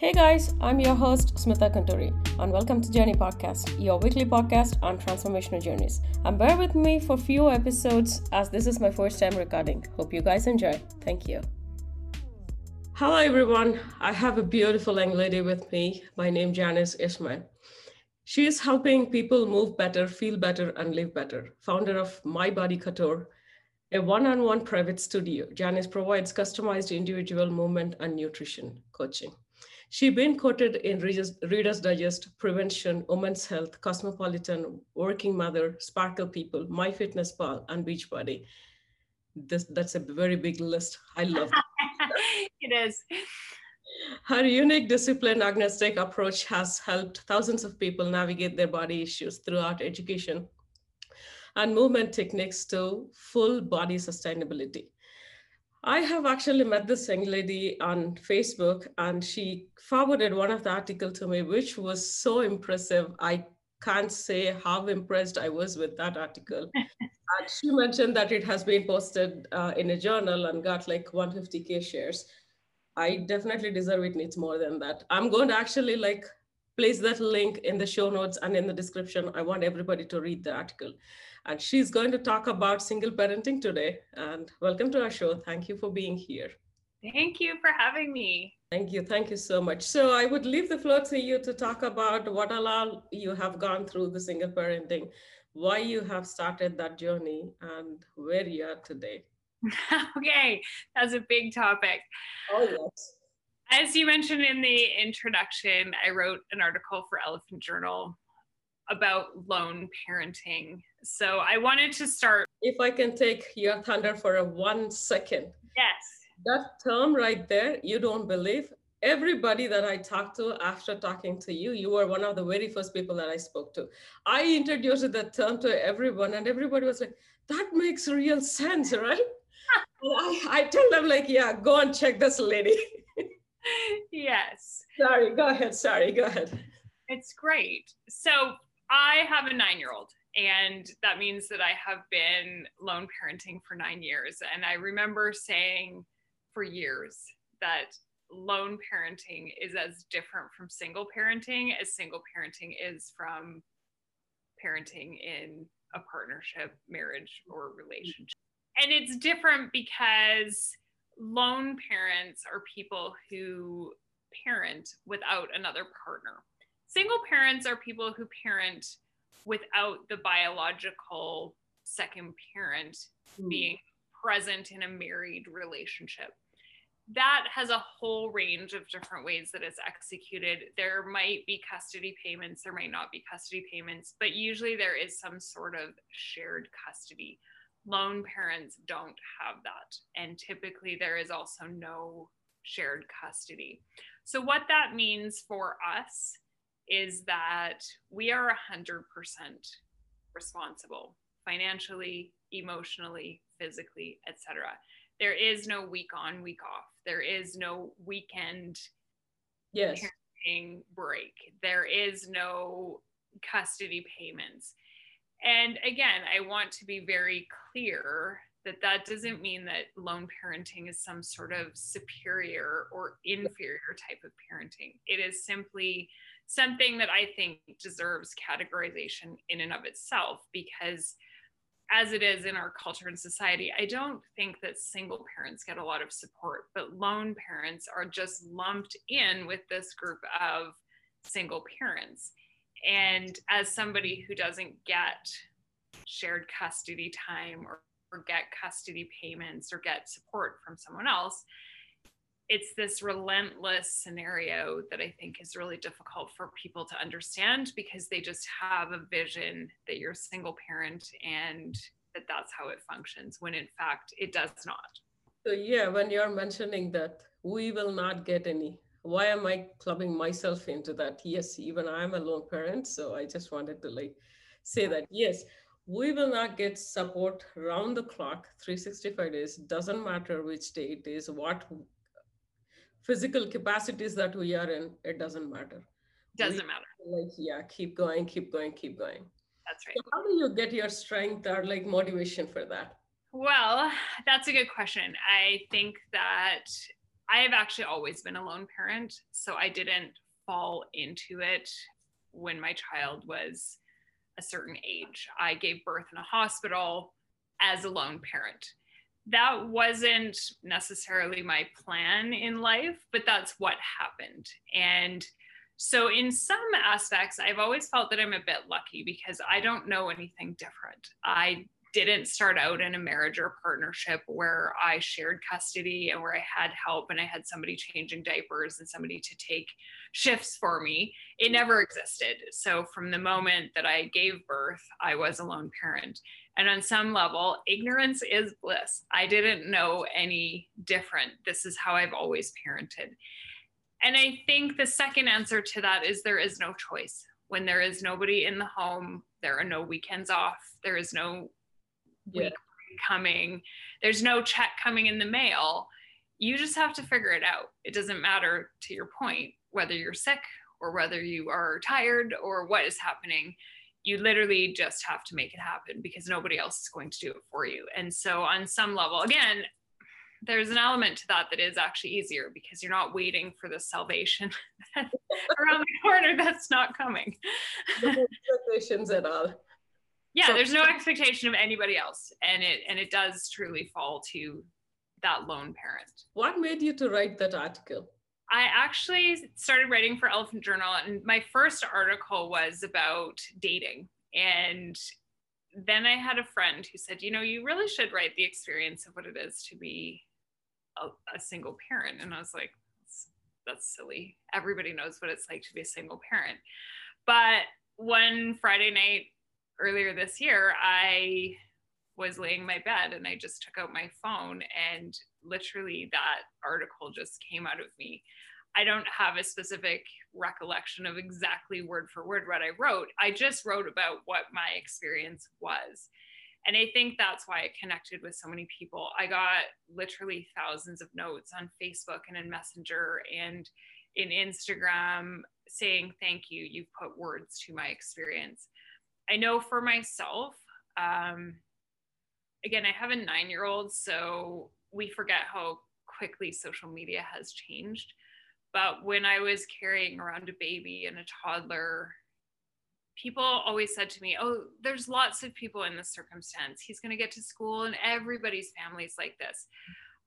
Hey guys, I'm your host Smitha Gunturi, and welcome to Journey Podcast, your weekly podcast on transformational journeys. And bear with me for few episodes as this is my first time recording. Hope you guys enjoy. Thank you. Hello everyone. I have a beautiful young lady with me. My name Janis Isaman. She is helping people move better, feel better, and live better. Founder of My Body Couture, a one-on-one private studio. Janis provides customized individual movement and nutrition coaching. She been quoted in Reader's Digest, Prevention, Women's Health, Cosmopolitan, Working Mother, Sparkle People, My Fitness Pal, and Beachbody. This, that's a very big list. I love it. it is. Her unique discipline agnostic approach has helped thousands of people navigate their body issues throughout education and movement techniques to full body sustainability. I have actually met this young lady on Facebook and she forwarded one of the article to me, which was so impressive. I can't say how impressed I was with that article. and she mentioned that it has been posted uh, in a journal and got like 150K shares. I definitely deserve it needs more than that. I'm going to actually like place that link in the show notes and in the description. I want everybody to read the article and she's going to talk about single parenting today. And welcome to our show. Thank you for being here. Thank you for having me. Thank you. Thank you so much. So I would leave the floor to you to talk about what all you have gone through the single parenting, why you have started that journey, and where you are today. okay, that's a big topic. Oh, yes. As you mentioned in the introduction, I wrote an article for Elephant Journal about lone parenting. So I wanted to start. If I can take your thunder for a one second. Yes. That term right there, you don't believe. Everybody that I talked to after talking to you, you were one of the very first people that I spoke to. I introduced that term to everyone, and everybody was like, that makes real sense, right? I, I tell them, like, yeah, go and check this lady. yes. Sorry, go ahead. Sorry, go ahead. It's great. So I have a nine year old, and that means that I have been lone parenting for nine years. And I remember saying for years that lone parenting is as different from single parenting as single parenting is from parenting in a partnership, marriage, or relationship. And it's different because lone parents are people who parent without another partner single parents are people who parent without the biological second parent mm. being present in a married relationship. That has a whole range of different ways that it's executed. There might be custody payments, there might not be custody payments, but usually there is some sort of shared custody. Lone parents don't have that. And typically there is also no shared custody. So, what that means for us is that we are 100% responsible financially, emotionally, physically, etc. There is no week on, week off. There is no weekend yes. break. There is no custody payments. And again, I want to be very clear that that doesn't mean that lone parenting is some sort of superior or inferior type of parenting. It is simply something that I think deserves categorization in and of itself because as it is in our culture and society, I don't think that single parents get a lot of support, but lone parents are just lumped in with this group of single parents. And as somebody who doesn't get shared custody time or, or get custody payments or get support from someone else, it's this relentless scenario that I think is really difficult for people to understand because they just have a vision that you're a single parent and that that's how it functions when in fact it does not. So, yeah, when you're mentioning that we will not get any, why am I clubbing myself into that? Yes, even I'm a lone parent. So, I just wanted to like say that yes, we will not get support round the clock 365 days doesn't matter which day it is what physical capacities that we are in, it doesn't matter. Doesn't we, matter. Like, yeah, keep going, keep going, keep going. That's right. So how do you get your strength or like motivation for that? Well, that's a good question. I think that I have actually always been a lone parent, so I didn't fall into it when my child was a certain age. I gave birth in a hospital as a lone parent. That wasn't necessarily my plan in life, but that's what happened. And so, in some aspects, I've always felt that I'm a bit lucky because I don't know anything different. I didn't start out in a marriage or partnership where I shared custody and where I had help and I had somebody changing diapers and somebody to take shifts for me. It never existed. So from the moment that I gave birth, I was a lone parent. And on some level, ignorance is bliss. I didn't know any different. This is how I've always parented. And I think the second answer to that is there is no choice. When there is nobody in the home, there are no weekends off, there is no yeah. coming, there's no check coming in the mail. You just have to figure it out. It doesn't matter, to your point, whether you're sick or whether you are tired or what is happening. You literally just have to make it happen because nobody else is going to do it for you. And so, on some level, again, there's an element to that that is actually easier because you're not waiting for the salvation around the corner that's not coming. no expectations at all yeah so, there's no expectation of anybody else and it and it does truly fall to that lone parent. What made you to write that article? I actually started writing for elephant journal and my first article was about dating. And then i had a friend who said you know you really should write the experience of what it is to be a, a single parent. And i was like that's, that's silly. Everybody knows what it's like to be a single parent. But one friday night earlier this year, I was laying my bed and I just took out my phone and literally that article just came out of me. I don't have a specific recollection of exactly word for word what I wrote. I just wrote about what my experience was. And I think that's why it connected with so many people. I got literally thousands of notes on Facebook and in Messenger and in Instagram saying, Thank you, you've put words to my experience. I know for myself, um, again, I have a nine year old, so we forget how quickly social media has changed. But when I was carrying around a baby and a toddler, people always said to me, Oh, there's lots of people in this circumstance. He's going to get to school, and everybody's family's like this.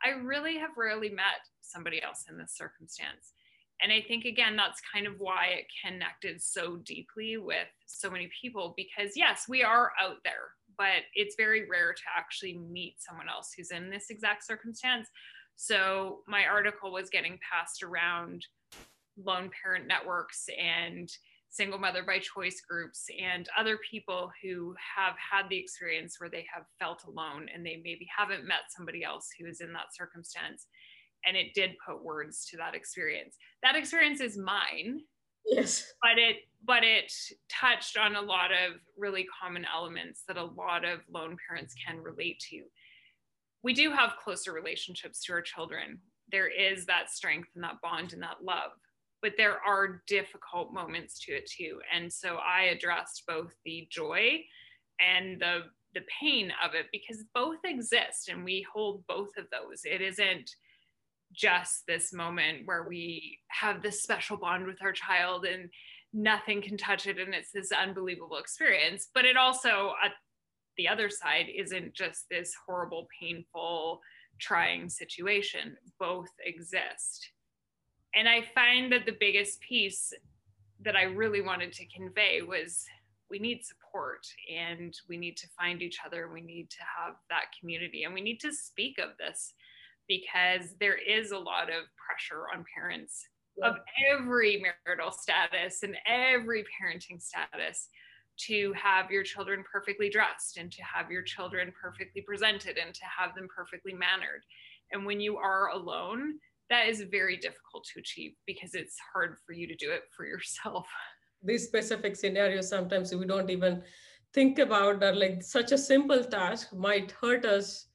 I really have rarely met somebody else in this circumstance and i think again that's kind of why it connected so deeply with so many people because yes we are out there but it's very rare to actually meet someone else who's in this exact circumstance. So my article was getting passed around lone parent networks and single mother by choice groups and other people who have had the experience where they have felt alone and they maybe haven't met somebody else who is in that circumstance and it did put words to that experience. That experience is mine yes. but it but it touched on a lot of really common elements that a lot of lone parents can relate to. We do have closer relationships to our children. There is that strength and that bond and that love but there are difficult moments to it too. And so i addressed both the joy and the the pain of it because both exist and we hold both of those. It isn't just this moment where we have this special bond with our child and nothing can touch it and it's this unbelievable experience. But it also at the other side isn't just this horrible painful trying situation. Both exist. And i find that the biggest piece that i really wanted to convey was we need support and we need to find each other we need to have that community and we need to speak of this because there is a lot of pressure on parents yeah. of every marital status and every parenting status to have your children perfectly dressed and to have your children perfectly presented and to have them perfectly mannered. And when you are alone, that is very difficult to achieve because it's hard for you to do it for yourself. These specific scenarios, sometimes we don't even think about that. Like such a simple task might hurt us,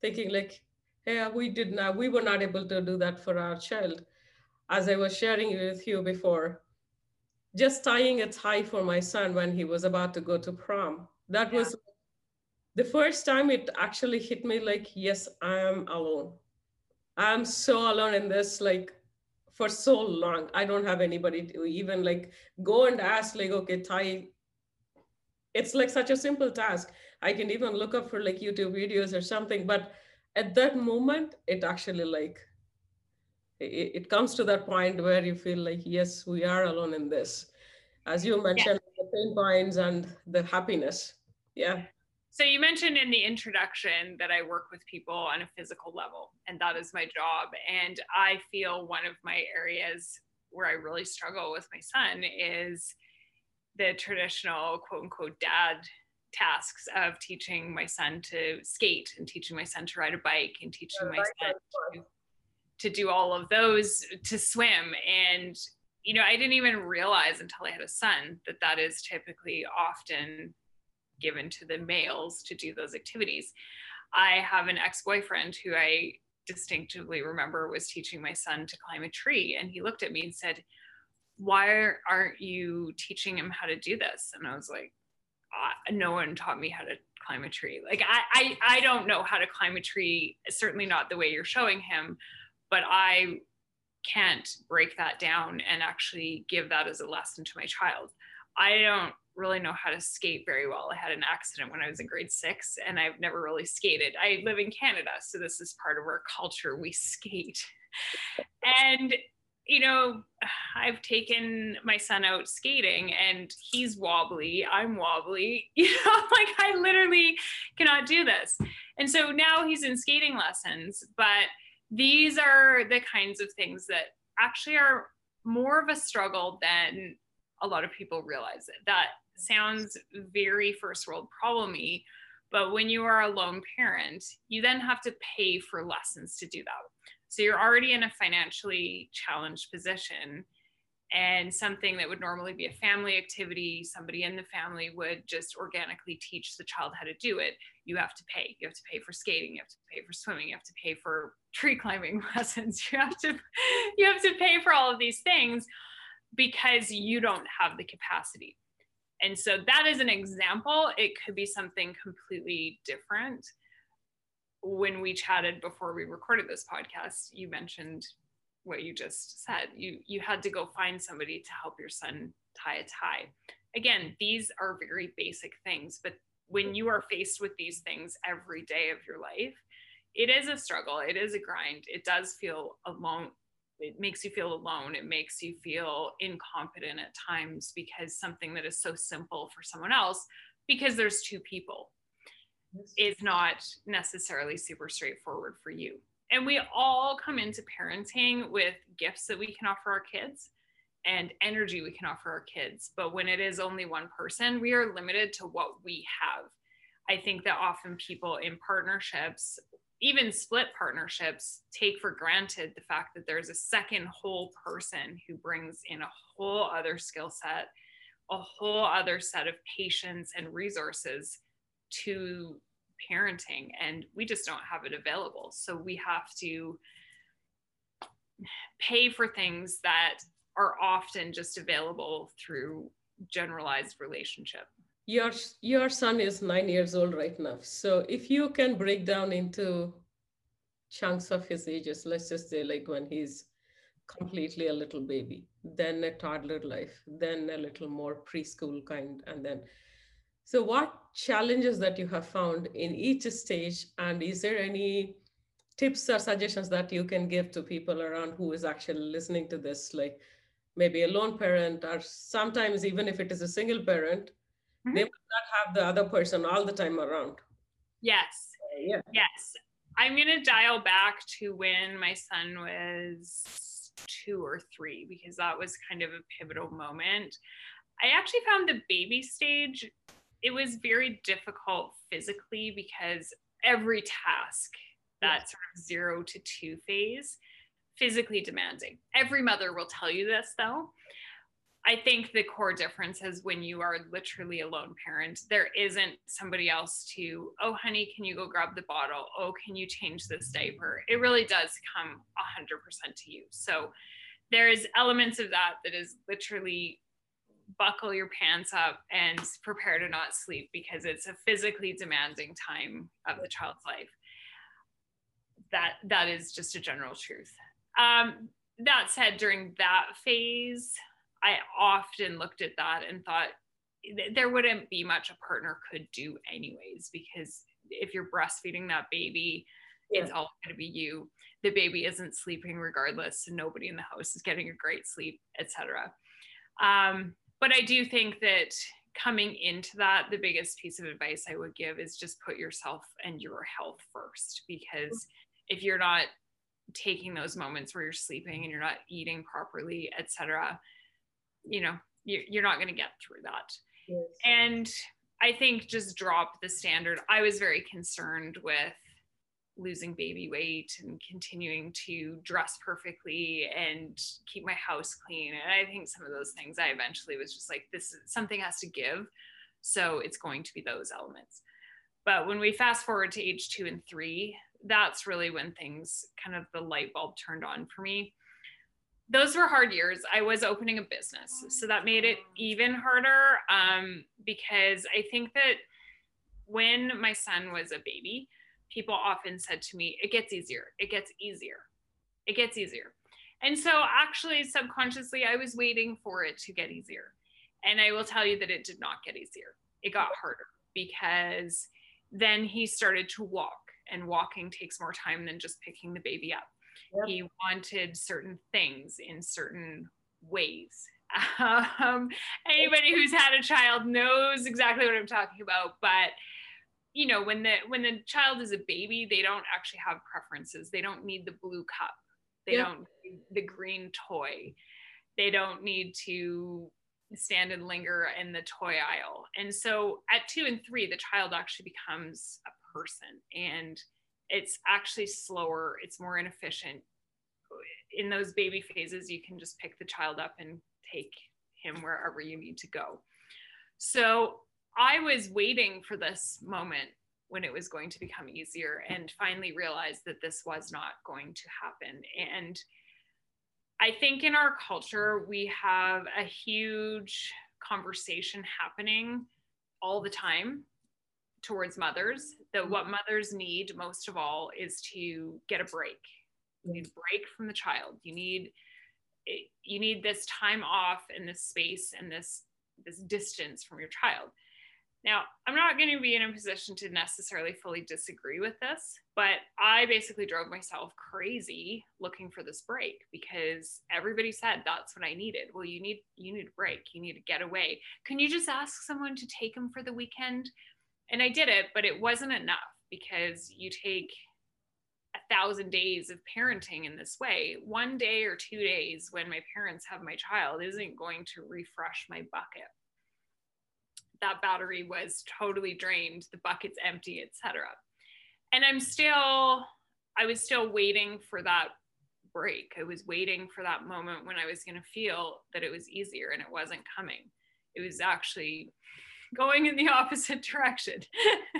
thinking like, yeah, we did not, we were not able to do that for our child. As I was sharing with you before, just tying a tie for my son when he was about to go to prom. That yeah. was the first time it actually hit me like, yes, I am alone. I'm so alone in this, like for so long. I don't have anybody to even like go and ask, like, okay, tie. it's like such a simple task. I can even look up for like YouTube videos or something. But at that moment, it actually like it, it comes to that point where you feel like, yes, we are alone in this. As you mentioned, yeah. the pain points and the happiness. Yeah. So you mentioned in the introduction that I work with people on a physical level, and that is my job. And I feel one of my areas where I really struggle with my son is the traditional quote unquote dad tasks of teaching my son to skate and teaching my son to ride a bike and teaching yeah, my son to, to do all of those to swim and you know i didn't even realize until i had a son that that is typically often given to the males to do those activities. I have an ex boyfriend who I distinctively remember was teaching my son to climb a tree. And he looked at me and said, Why aren't you teaching him how to do this? And I was like, No one taught me how to climb a tree. Like, I, I, I don't know how to climb a tree, certainly not the way you're showing him, but I can't break that down and actually give that as a lesson to my child. I don't really know how to skate very well. I had an accident when I was in grade six and I've never really skated. I live in Canada, so this is part of our culture. We skate. And, you know, I've taken my son out skating and he's wobbly. I'm wobbly. You know, like I literally cannot do this. And so now he's in skating lessons, but these are the kinds of things that actually are more of a struggle than a lot of people realize it. That sounds very first world problemy but when you are a lone parent you then have to pay for lessons to do that so you're already in a financially challenged position and something that would normally be a family activity somebody in the family would just organically teach the child how to do it. You have to pay. You have to pay for skating. You have to pay for swimming. You have to pay for tree climbing lessons. You have to you have to pay for all of these things because you don't have the capacity. And so that is an example. It could be something completely different. When we chatted before we recorded this podcast, you mentioned what you just said. You you had to go find somebody to help your son tie a tie. Again, these are very basic things, but when you are faced with these things every day of your life, it is a struggle. It is a grind. It does feel alone it makes you feel alone it makes you feel incompetent at times because something that is so simple for someone else because there's two people is not necessarily super straightforward for you. And we all come into parenting with gifts that we can offer our kids and energy we can offer our kids. But when it is only one person we are limited to what we have. I think that often people in partnerships even split partnerships take for granted the fact that there's a second whole person who brings in a whole other skill set, a whole other set of patience and resources to parenting. And we just don't have it available. So we have to pay for things that are often just available through generalized relationship your your son is nine years old right now so if you can break down into chunks of his ages let's just say like when he's completely a little baby then a toddler life then a little more preschool kind and then so what challenges that you have found in each stage? And is there any tips or suggestions that you can give to people around who is actually listening to this? Like maybe a lone parent or sometimes even if it is a single parent mm-hmm. they might not have the other person all the time around. Yes. Yeah. Yes. I'm going to dial back to when my son was two or three because that was kind of a pivotal moment. I actually found the baby stage it was very difficult physically because every task that sort of zero to two phase physically demanding every mother will tell you this though I think the core difference is when you are literally a lone parent, there isn't somebody else to, oh, honey, can you go grab the bottle? Oh, can you change this diaper? It really does come 100% to you. So there's elements of that that is literally buckle your pants up and prepare to not sleep because it's a physically demanding time of the child's life. that that is just a general truth. Um, that said, during that phase, I often looked at that and thought there wouldn't be much a partner could do anyways because if you're breastfeeding that baby yeah. it's all going to be you the baby isn't sleeping regardless and nobody in the house is getting a great sleep etc um, but i do think that coming into that the biggest piece of advice i would give is just put yourself and your health first because if you're not taking those moments where you're sleeping and you're not eating properly etc you know you're not going to get through that yes. and i think just drop the standard i was very concerned with losing baby weight and continuing to dress perfectly and keep my house clean. And i think some of those things i eventually was just like this is something has to give. So it's going to be those elements. But when we fast forward to age two and three that's really when things kind of the light bulb turned on for me. Those were hard years. I was opening a business, so that made it even harder um, because I think that when my son was a baby, people often said to me, It gets easier, it gets easier, it gets easier. And so, actually, subconsciously, I was waiting for it to get easier. And I will tell you that it did not get easier, it got harder because then he started to walk, and walking takes more time than just picking the baby up Yep. He wanted certain things in certain ways. Um, anybody who's had a child knows exactly what I'm talking about. But you know, when the when the child is a baby, they don't actually have preferences. They don't need the blue cup. They yep. don't need the green toy. They don't need to stand and linger in the toy aisle. And so at two and three, the child actually becomes a person and it's actually slower, it's more inefficient. In those baby phases, you can just pick the child up and take him wherever you need to go. So I was waiting for this moment when it was going to become easier and finally realized that this was not going to happen. And I think in our culture, we have a huge conversation happening all the time towards mothers that mm-hmm. what mothers need most of all is to get a break you need a break from the child you need you need this time off and this space and this this distance from your child now i'm not going to be in a position to necessarily fully disagree with this but i basically drove myself crazy looking for this break because everybody said that's what i needed well you need you need a break you need to get away can you just ask someone to take them for the weekend and I did it, but it wasn't enough because you take a thousand days of parenting in this way. One day or two days when my parents have my child isn't going to refresh my bucket. That battery was totally drained, the bucket's empty, etc. And I'm still, I was still waiting for that break. I was waiting for that moment when I was going to feel that it was easier and it wasn't coming. It was actually going in the opposite direction.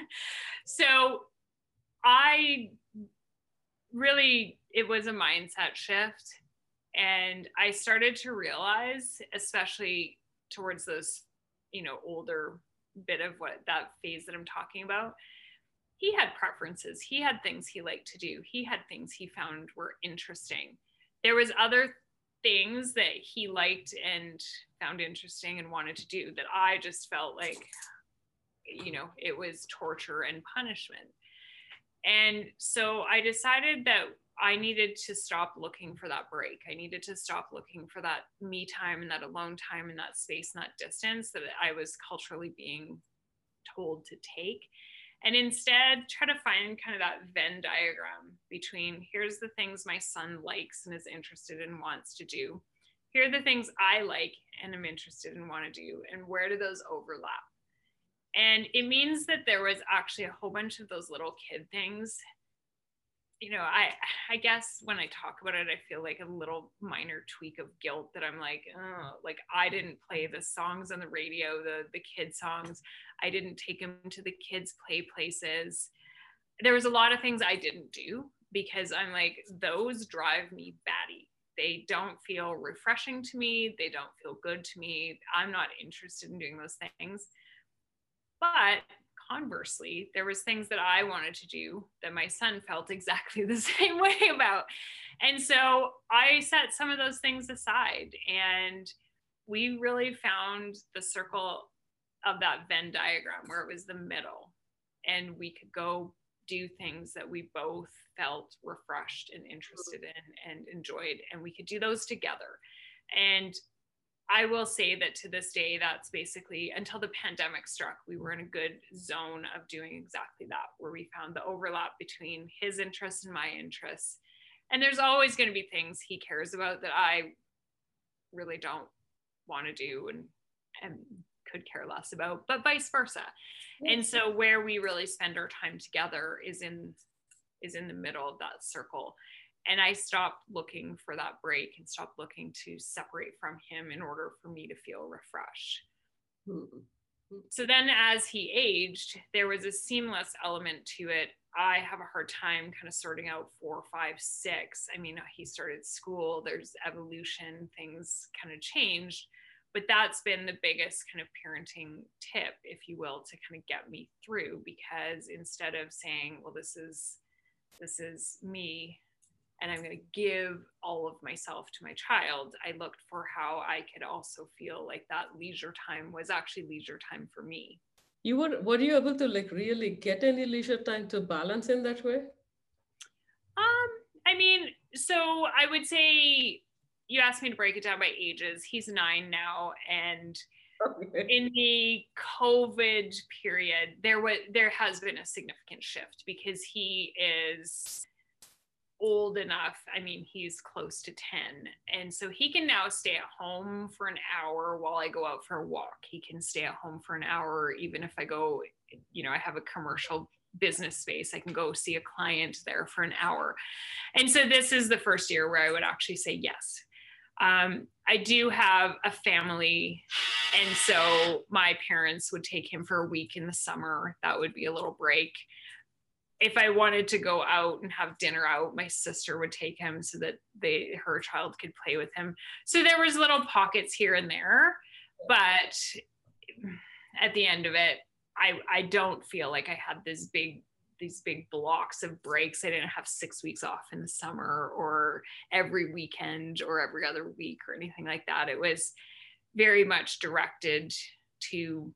so I really, it was a mindset shift. And I started to realize, especially towards those, you know, older bit of what that phase that I'm talking about, he had preferences. He had things he liked to do. He had things he found were interesting. There was other things that he liked and found interesting and wanted to do that I just felt like, you know, it was torture and punishment. And so I decided that I needed to stop looking for that break. I needed to stop looking for that me time and that alone time and that space and that distance that I was culturally being told to take and instead try to find kind of that Venn diagram between here's the things my son likes and is interested in wants to do. Here are the things I like and am interested in want to do, and where do those overlap? And it means that there was actually a whole bunch of those little kid things you know, I I guess when I talk about it, I feel like a little minor tweak of guilt that I'm like, oh, like I didn't play the songs on the radio, the the kid songs. I didn't take them to the kids' play places. There was a lot of things I didn't do because I'm like, those drive me batty. They don't feel refreshing to me. They don't feel good to me. I'm not interested in doing those things. But conversely, there was things that I wanted to do that my son felt exactly the same way about. And so I set some of those things aside and we really found the circle of that Venn diagram where it was the middle and we could go do things that we both felt refreshed and interested in and enjoyed and we could do those together and I will say that to this day, that's basically until the pandemic struck, we were in a good zone of doing exactly that, where we found the overlap between his interests and my interests. And there's always going to be things he cares about that I really don't want to do and, and could care less about, but vice versa. And so where we really spend our time together is in is in the middle of that circle and I stopped looking for that break and stopped looking to separate from him in order for me to feel refreshed. Mm-hmm. So then, as he aged, there was a seamless element to it. I have a hard time kind of sorting out four, five, six. I mean, he started school, there's evolution, things kind of changed. But that's been the biggest kind of parenting tip, if you will, to kind of get me through because instead of saying, well, this is this is me and I'm going to give all of myself to my child, I looked for how I could also feel like that leisure time was actually leisure time for me. You were were you able to like really get any leisure time to balance in that way? Um, I mean, so I would say you asked me to break it down by ages. He's nine now, and okay. in the COVID period, there was there has been a significant shift because he is old enough. I mean, he's close to 10. And so he can now stay at home for an hour while I go out for a walk. He can stay at home for an hour, even if I go, you know, I have a commercial business space. I can go see a client there for an hour. And so this is the first year where I would actually say yes. Um, I do have a family, and so my parents would take him for a week in the summer. That would be a little break if I wanted to go out and have dinner out, my sister would take him so that they her child could play with him. So there was little pockets here and there, but at the end of it, I I don't feel like I had this big these big blocks of breaks. I didn't have six weeks off in the summer or every weekend or every other week or anything like that. It was very much directed to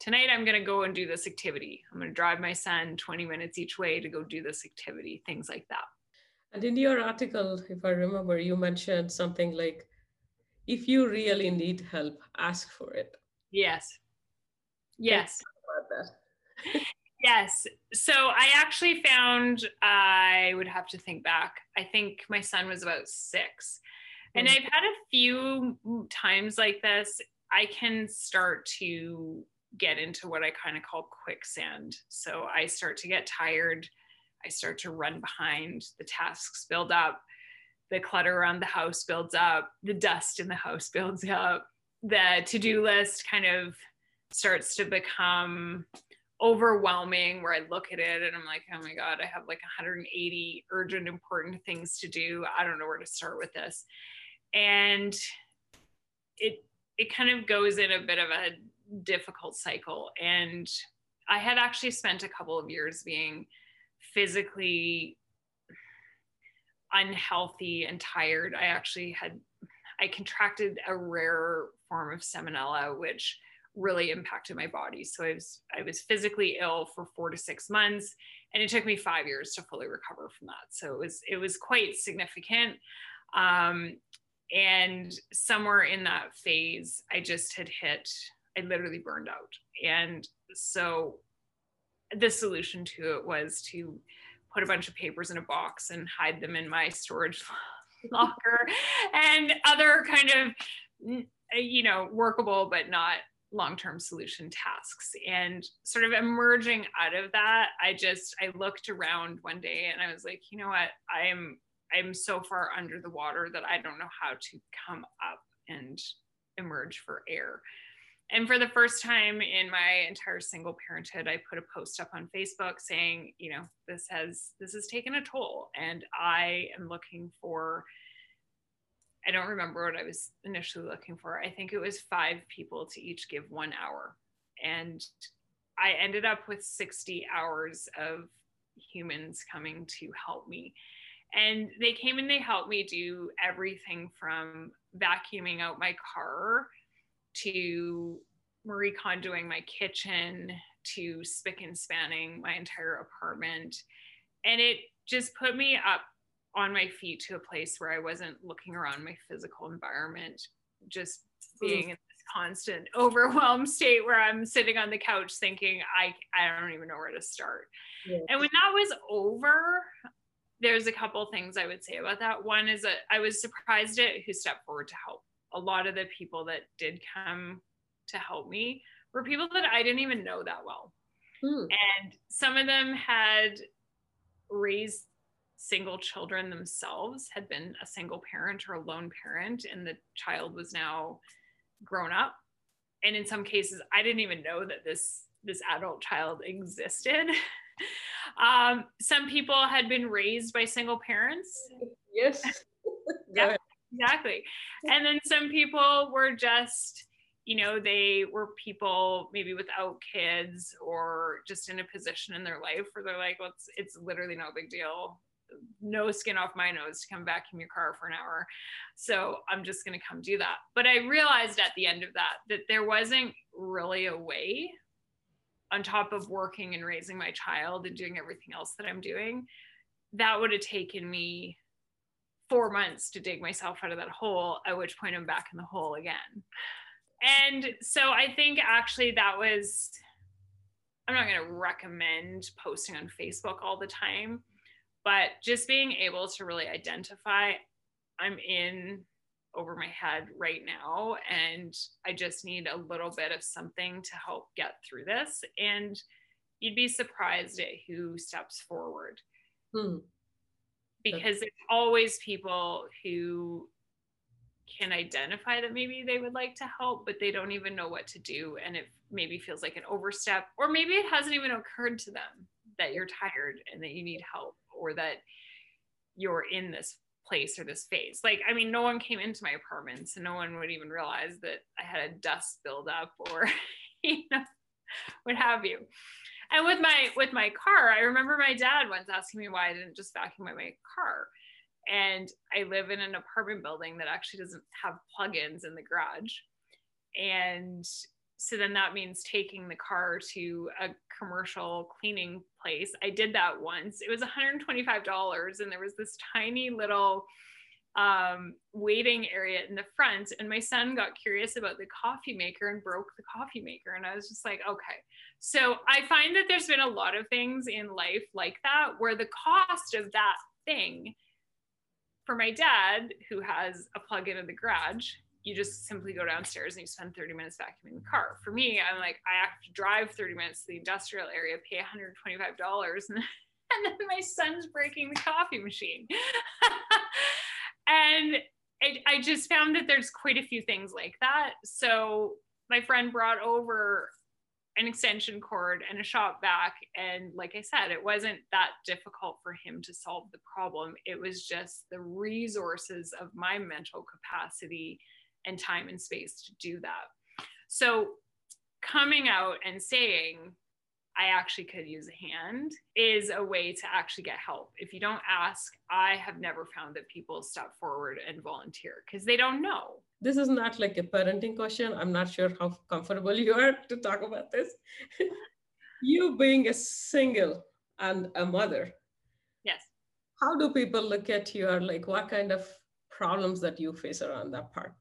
tonight I'm going to go and do this activity. I'm going to drive my son 20 minutes each way to go do this activity, things like that. And in your article, if I remember, you mentioned something like, if you really need help, ask for it. Yes. Yes. yes. So I actually found, I would have to think back. I think my son was about six. And mm-hmm. I've had a few times like this. I can start to get into what I kind of call quicksand. So I start to get tired. I start to run behind. The tasks build up. The clutter around the house builds up. The dust in the house builds up. The to do list kind of starts to become overwhelming where I look at it and I'm like, oh my God, I have like 180 urgent, important things to do. I don't know where to start with this. And it it kind of goes in a bit of a difficult cycle. And I had actually spent a couple of years being physically unhealthy and tired. I actually had, I contracted a rare form of salmonella, which really impacted my body. So I was, I was physically ill for four to six months and it took me five years to fully recover from that. So it was, it was quite significant. Um, and somewhere in that phase, I just had hit I literally burned out. And so the solution to it was to put a bunch of papers in a box and hide them in my storage locker and other kind of you know workable but not long-term solution tasks. And sort of emerging out of that i just i looked around one day and i was like you know what? I am i'm so far under the water that i don't know how to come up and emerge for air and for the first time in my entire single parenthood i put a post up on facebook saying you know this has this has taken a toll. And i am looking for i don't remember what i was initially looking for. I think it was five people to each give one hour. And I ended up with 60 hours of humans coming to help me. And they came and they helped me do everything from vacuuming out my car to Marie Kondoing my kitchen to spick and spanning my entire apartment. And it just put me up on my feet to a place where I wasn't looking around my physical environment, just hmm. being in this constant overwhelmed state where I'm sitting on the couch thinking, I, I don't even know where to start. Yeah. And when that was over, there's a couple things I would say about that. One is that I was surprised at who stepped forward to help. A lot of the people that did come to help me were people that I didn't even know that well. Hmm. And some of them had raised single children themselves, had been a single parent or a lone parent, and the child was now grown up. And in some cases, I didn't even know that this this adult child existed. um, some people had been raised by single parents. Yes. yeah, exactly. And then some people were just you know they were people maybe without kids or just in a position in their life where they're like well it's, it's literally no big deal. No skin off my nose to come vacuum your car for an hour. So i'm just going to come do that. But i realized at the end of that that there wasn't really a way on top of working and raising my child and doing everything else that i'm doing that would have taken me four months to dig myself out of that hole at which point i'm back in the hole again and so I think actually that was, I'm not going to recommend posting on Facebook all the time, but just being able to really identify I'm in over my head right now and I just need a little bit of something to help get through this. And you'd be surprised at who steps forward. Hmm. Because there's always people who can identify that maybe they would like to help, but they don't even know what to do. And it maybe feels like an overstep, or maybe it hasn't even occurred to them that you're tired and that you need help, or that you're in this place or this phase. Like, I mean, no one came into my apartment, so no one would even realize that I had a dust buildup or, you know, what have you. And with my with my car, I remember my dad once asking me why I didn't just vacuum my car and I live in an apartment building that actually doesn't have plugins in the garage. And so then that means taking the car to a commercial cleaning place. I did that once. It was $125 and there was this tiny little um, waiting area in the front. And my son got curious about the coffee maker and broke the coffee maker. And I was just like, okay. So I find that there's been a lot of things in life like that where the cost of that thing for my dad, who has a plug-in in the garage, you just simply go downstairs and you spend 30 minutes vacuuming the car. For me, I'm like, I have to drive 30 minutes to the industrial area, pay $125, and, and then my son's breaking the coffee machine. and it, I just found that there's quite a few things like that. So my friend brought over an extension cord and a shop vac. And like I said, it wasn't that difficult for him to solve the problem. It was just the resources of my mental capacity and time and space to do that. So coming out and saying, I actually could use a hand is a way to actually get help. If you don't ask, I have never found that people step forward and volunteer because they don't know. This is not like a parenting question. I'm not sure how comfortable you are to talk about this. you being a single and a mother. Yes. How do people look at you or like what kind of problems that you face around that part?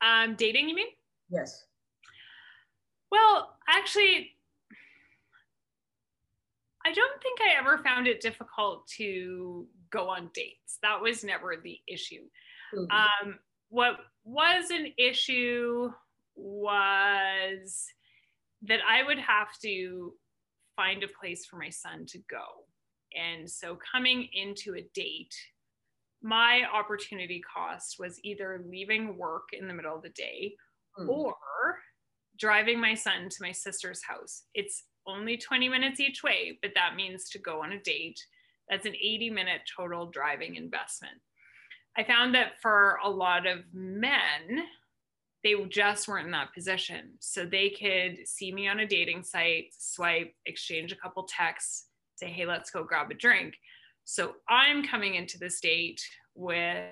Um, dating, you mean? Yes. Well, actually, I don't think I ever found it difficult to go on dates. That was never the issue. Mm-hmm. Um, what was an issue was that I would have to find a place for my son to go. And so coming into a date, my opportunity cost was either leaving work in the middle of the day mm. or driving my son to my sister's house. It's only 20 minutes each way, but that means to go on a date. That's an 80 minute total driving investment. I found that for a lot of men, they just weren't in that position. So they could see me on a dating site, swipe, exchange a couple texts, say, hey, let's go grab a drink. So I'm coming into this date with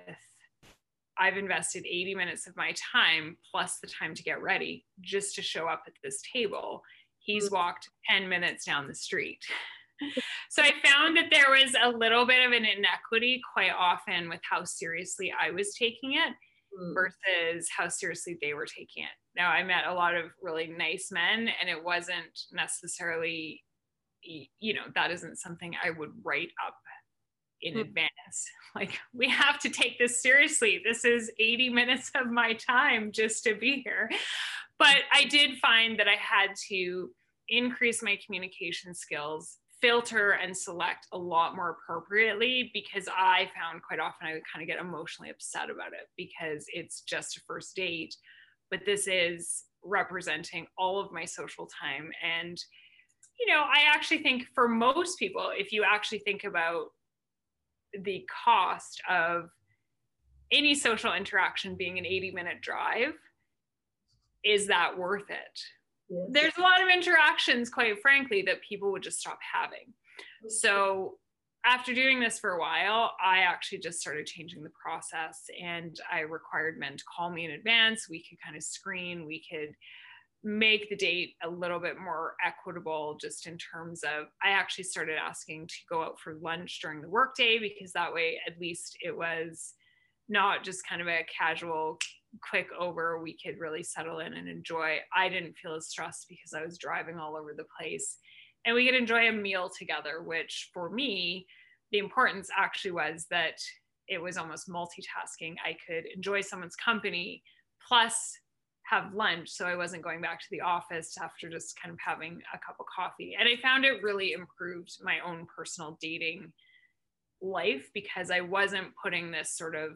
I've invested 80 minutes of my time plus the time to get ready just to show up at this table. He's mm-hmm. walked 10 minutes down the street. so I found that there was a little bit of an inequity quite often with how seriously I was taking it mm. versus how seriously they were taking it. Now, I met a lot of really nice men, and it wasn't necessarily, you know, that isn't something I would write up in mm. advance. Like, we have to take this seriously. This is 80 minutes of my time just to be here. But I did find that I had to increase my communication skills filter and select a lot more appropriately because I found quite often I would kind of get emotionally upset about it because it's just a first date, but this is representing all of my social time. And, you know, I actually think for most people, if you actually think about the cost of any social interaction being an 80 minute drive, is that worth it? There's a lot of interactions, quite frankly, that people would just stop having. So after doing this for a while, I actually just started changing the process and I required men to call me in advance. We could kind of screen, we could make the date a little bit more equitable just in terms of I actually started asking to go out for lunch during the workday because that way at least it was not just kind of a casual quick over we could really settle in and enjoy. I didn't feel as stressed because i was driving all over the place. And we could enjoy a meal together which for me the importance actually was that it was almost multitasking. I could enjoy someone's company plus have lunch so i wasn't going back to the office after just kind of having a cup of coffee. And i found it really improved my own personal dating life because i wasn't putting this sort of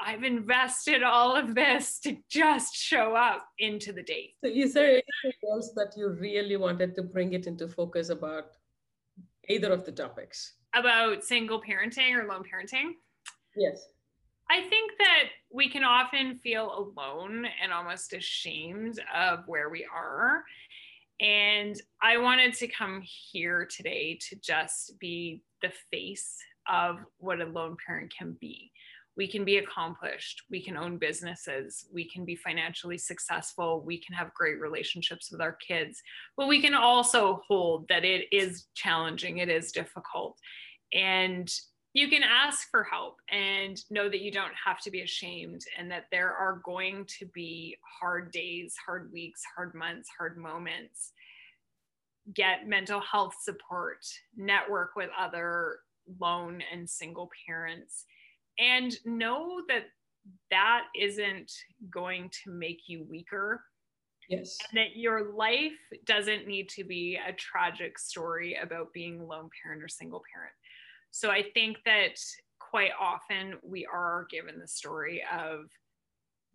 I've invested all of this to just show up into the date. So, is there anything else that you really wanted to bring it into focus about either of the topics? About single parenting or lone parenting? Yes. I think that we can often feel alone and almost ashamed of where we are. And I wanted to come here today to just be the face of what a lone parent can be we can be accomplished we can own businesses we can be financially successful we can have great relationships with our kids but we can also hold that it is challenging it is difficult. And you can ask for help and know that you don't have to be ashamed and that there are going to be hard days hard weeks hard months hard moments. Get mental health support network with other lone and single parents and know that that isn't going to make you weaker. Yes. And that your life doesn't need to be a tragic story about being lone parent or single parent. So i think that quite often we are given the story of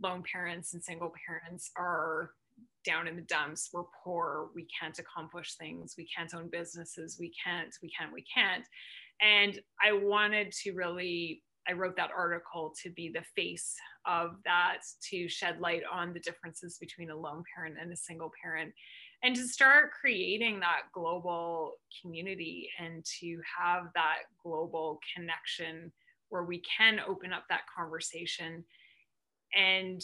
lone parents and single parents are down in the dumps. We're poor. We can't accomplish things. We can't own businesses. We can't we can't we can't. And i wanted to really I wrote that article to be the face of that, to shed light on the differences between a lone parent and a single parent, and to start creating that global community and to have that global connection where we can open up that conversation. And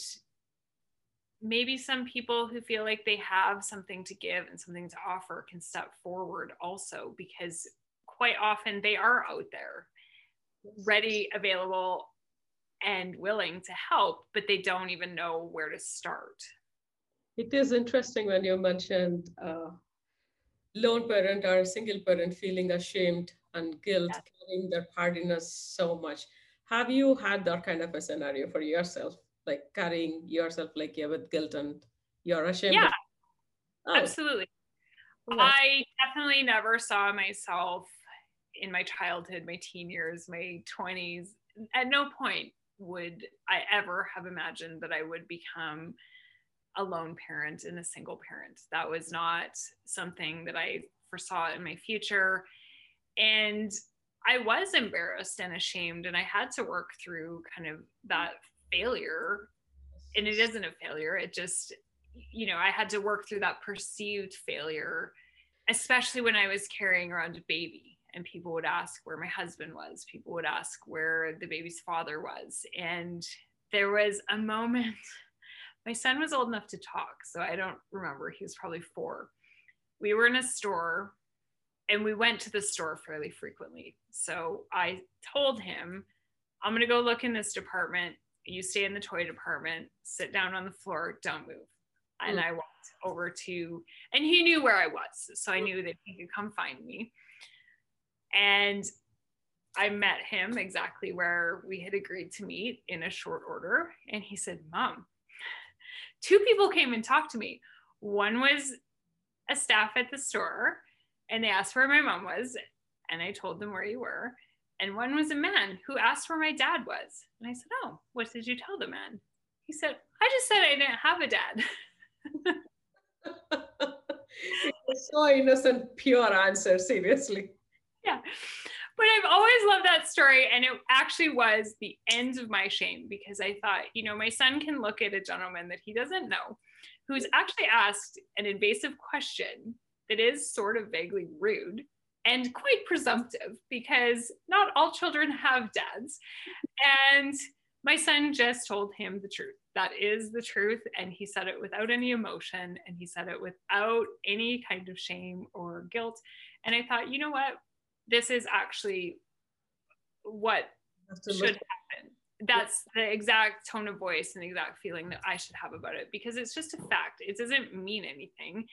maybe some people who feel like they have something to give and something to offer can step forward also, because quite often they are out there ready, available, and willing to help, but they don't even know where to start. It is interesting when you mentioned uh, lone parent or single parent feeling ashamed and guilt, yeah. carrying their hardiness so much. Have you had that kind of a scenario for yourself, like carrying yourself like yeah with guilt and you're ashamed? Yeah, of- oh. absolutely. I definitely never saw myself in my childhood, my teen years, my 20s, at no point would I ever have imagined that I would become a lone parent and a single parent. That was not something that I foresaw in my future. And I was embarrassed and ashamed, and I had to work through kind of that failure and it isn't a failure it just you know i had to work through that perceived failure especially when i was carrying around a baby and people would ask where my husband was people would ask where the baby's father was. And there was a moment my son was old enough to talk so i don't remember he was probably four. We were in a store and we went to the store fairly frequently. So i told him i'm going to go look in this department. You stay in the toy department sit down on the floor don't move. And mm. i walked over to and he knew where i was so i knew that he could come find me and I met him exactly where we had agreed to meet in a short order. And he said, Mom, two people came and talked to me. One was a staff at the store, and they asked where my mom was. And I told them where you were. And one was a man who asked where my dad was. And I said, Oh, what did you tell the man? He said, I just said I didn't have a dad. so innocent, pure answer, seriously. Yeah but I've always loved that story. And it actually was the end of my shame because I thought, you know, my son can look at a gentleman that he doesn't know who's actually asked an invasive question that is sort of vaguely rude and quite presumptive because not all children have dads. And my son just told him the truth. That is the truth. And he said it without any emotion and he said it without any kind of shame or guilt. And I thought, you know what? This is actually what should happen. That's the exact tone of voice and the exact feeling that I should have about it because it's just a fact. It doesn't mean anything.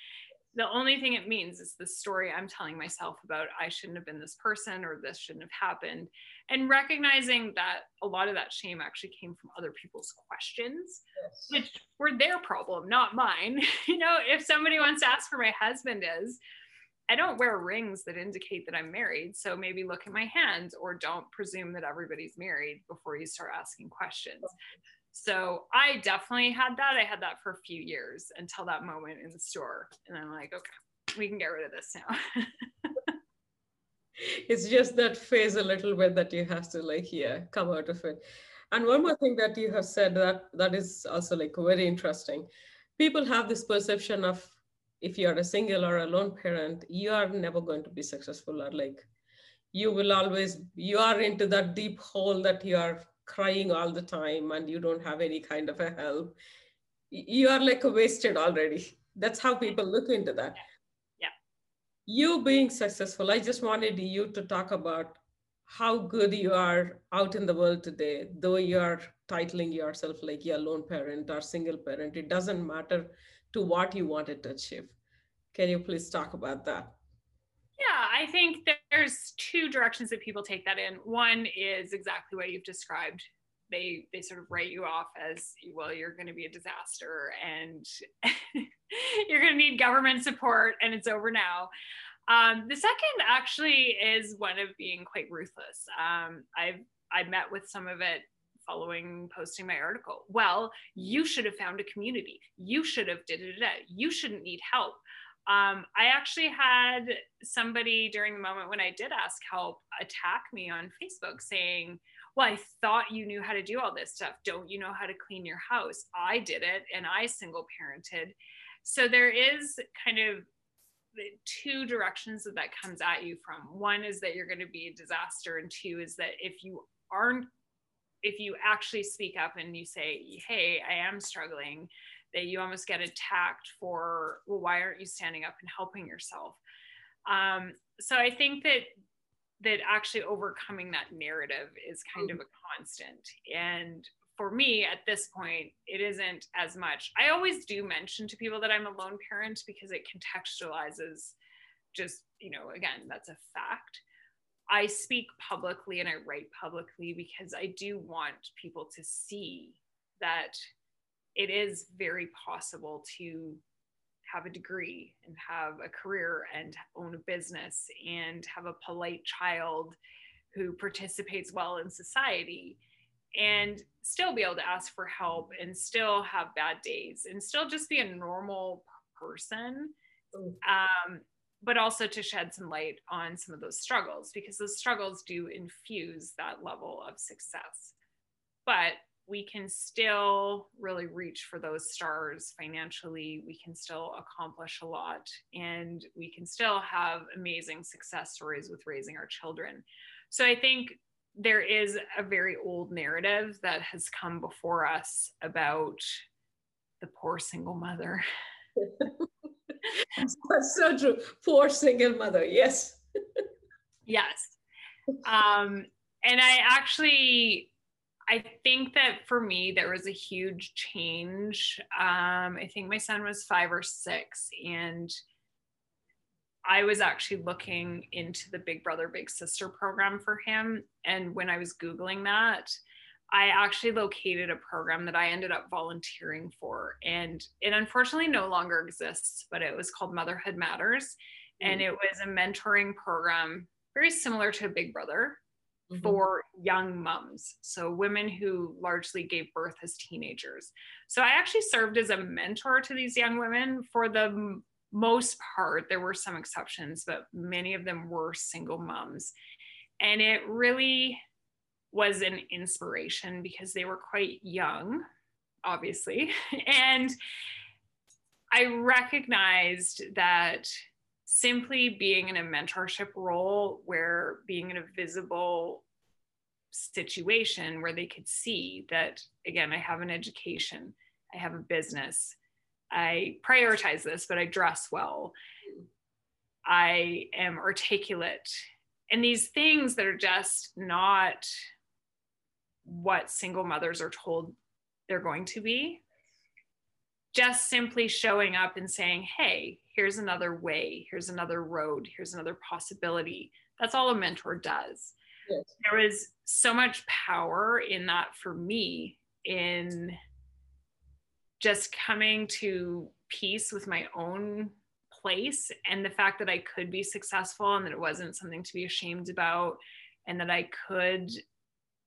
The only thing it means is the story I'm telling myself about I shouldn't have been this person or this shouldn't have happened. And recognizing that a lot of that shame actually came from other people's questions, yes. which were their problem, not mine. you know, if somebody wants to ask where my husband is, I don't wear rings that indicate that I'm married. So maybe look at my hands or don't presume that everybody's married before you start asking questions. So I definitely had that. I had that for a few years until that moment in the store. And I'm like, okay, we can get rid of this now. it's just that phase a little bit that you have to like, yeah, come out of it. And one more thing that you have said that that is also like very interesting. People have this perception of if you're a single or a lone parent, you are never going to be successful or like you will always, you are into that deep hole that you are crying all the time and you don't have any kind of a help. You are like wasted already. That's how people look into that. Yeah. You being successful, I just wanted you to talk about how good you are out in the world today, though you are titling yourself like you're a lone parent or single parent, it doesn't matter to what you wanted to achieve. Can you please talk about that? Yeah, I think there's two directions that people take that in. One is exactly what you've described. They they sort of write you off as well, you're going to be a disaster and you're going to need government support and it's over now. Um, the second actually is one of being quite ruthless. Um, I've I met with some of it following posting my article. Well, you should have found a community. You should have did it. You shouldn't need help. Um, I actually had somebody during the moment when I did ask help attack me on Facebook saying, Well, I thought you knew how to do all this stuff. Don't you know how to clean your house? I did it and I single parented. So there is kind of two directions that that comes at you from. One is that you're going to be a disaster, and two is that if you aren't if you actually speak up and you say, hey, I am struggling, that you almost get attacked for, well, why aren't you standing up and helping yourself? Um, so I think that that actually overcoming that narrative is kind of a constant. And for me at this point, it isn't as much. I always do mention to people that I'm a lone parent because it contextualizes just, you know, again, that's a fact. I speak publicly and I write publicly because I do want people to see that it is very possible to have a degree and have a career and own a business and have a polite child who participates well in society and still be able to ask for help and still have bad days and still just be a normal person mm. um, but also to shed some light on some of those struggles because those struggles do infuse that level of success. But we can still really reach for those stars financially. We can still accomplish a lot and we can still have amazing success stories with raising our children. So I think there is a very old narrative that has come before us about the poor single mother. That's so true. Poor single mother. Yes. yes. Um, and I actually I think that for me, there was a huge change. Um, I think my son was five or six, and I was actually looking into the Big Brother Big Sister program for him. And when I was Googling that, I actually located a program that I ended up volunteering for. And it unfortunately no longer exists, but it was called Motherhood Matters. And mm. it was a mentoring program very similar to Big Brother mm-hmm. for young moms. So, women who largely gave birth as teenagers. So, I actually served as a mentor to these young women for the most part. There were some exceptions, but many of them were single moms. And it really was an inspiration because they were quite young, obviously. And I recognized that simply being in a mentorship role where being in a visible situation where they could see that again i have an education i have a business i prioritize this but i dress well i am articulate and these things that are just not what single mothers are told they're going to be just simply showing up and saying hey here's another way, here's another road, here's another possibility. That's all a mentor does. Yes. There was so much power in that for me in just coming to peace with my own place and the fact that I could be successful and that it wasn't something to be ashamed about and that I could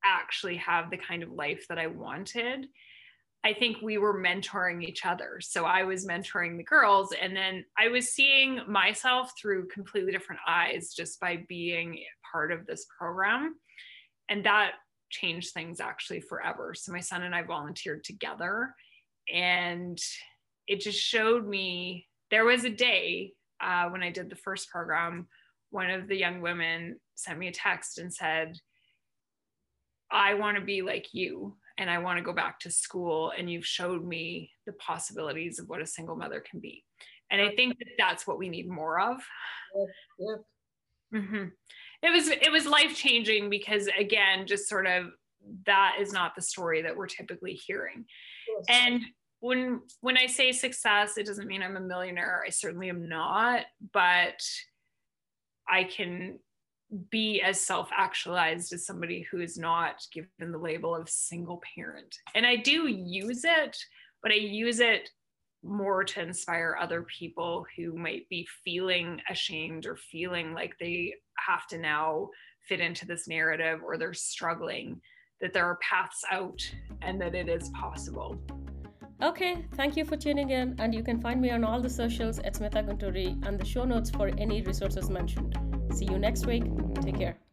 actually have the kind of life that I wanted I think we were mentoring each other. So I was mentoring the girls, and then I was seeing myself through completely different eyes just by being part of this program. And that changed things actually forever. So my son and I volunteered together, and it just showed me there was a day uh, when I did the first program, one of the young women sent me a text and said, I want to be like you and I want to go back to school. And you've showed me the possibilities of what a single mother can be. And I think that that's what we need more of. Yep. yep. Mm-hmm. It was it was life changing because again, just sort of that is not the story that we're typically hearing. Yes. And when when I say success, it doesn't mean I'm a millionaire. I certainly am not, but I can be as self actualized as somebody who is not given the label of single parent. And I do use it, but I use it more to inspire other people who might be feeling ashamed or feeling like they have to now fit into this narrative or they're struggling, that there are paths out and that it is possible. Okay, thank you for tuning in, and you can find me on all the socials at Smitha Gunturi and the show notes for any resources mentioned. See you next week. Take care.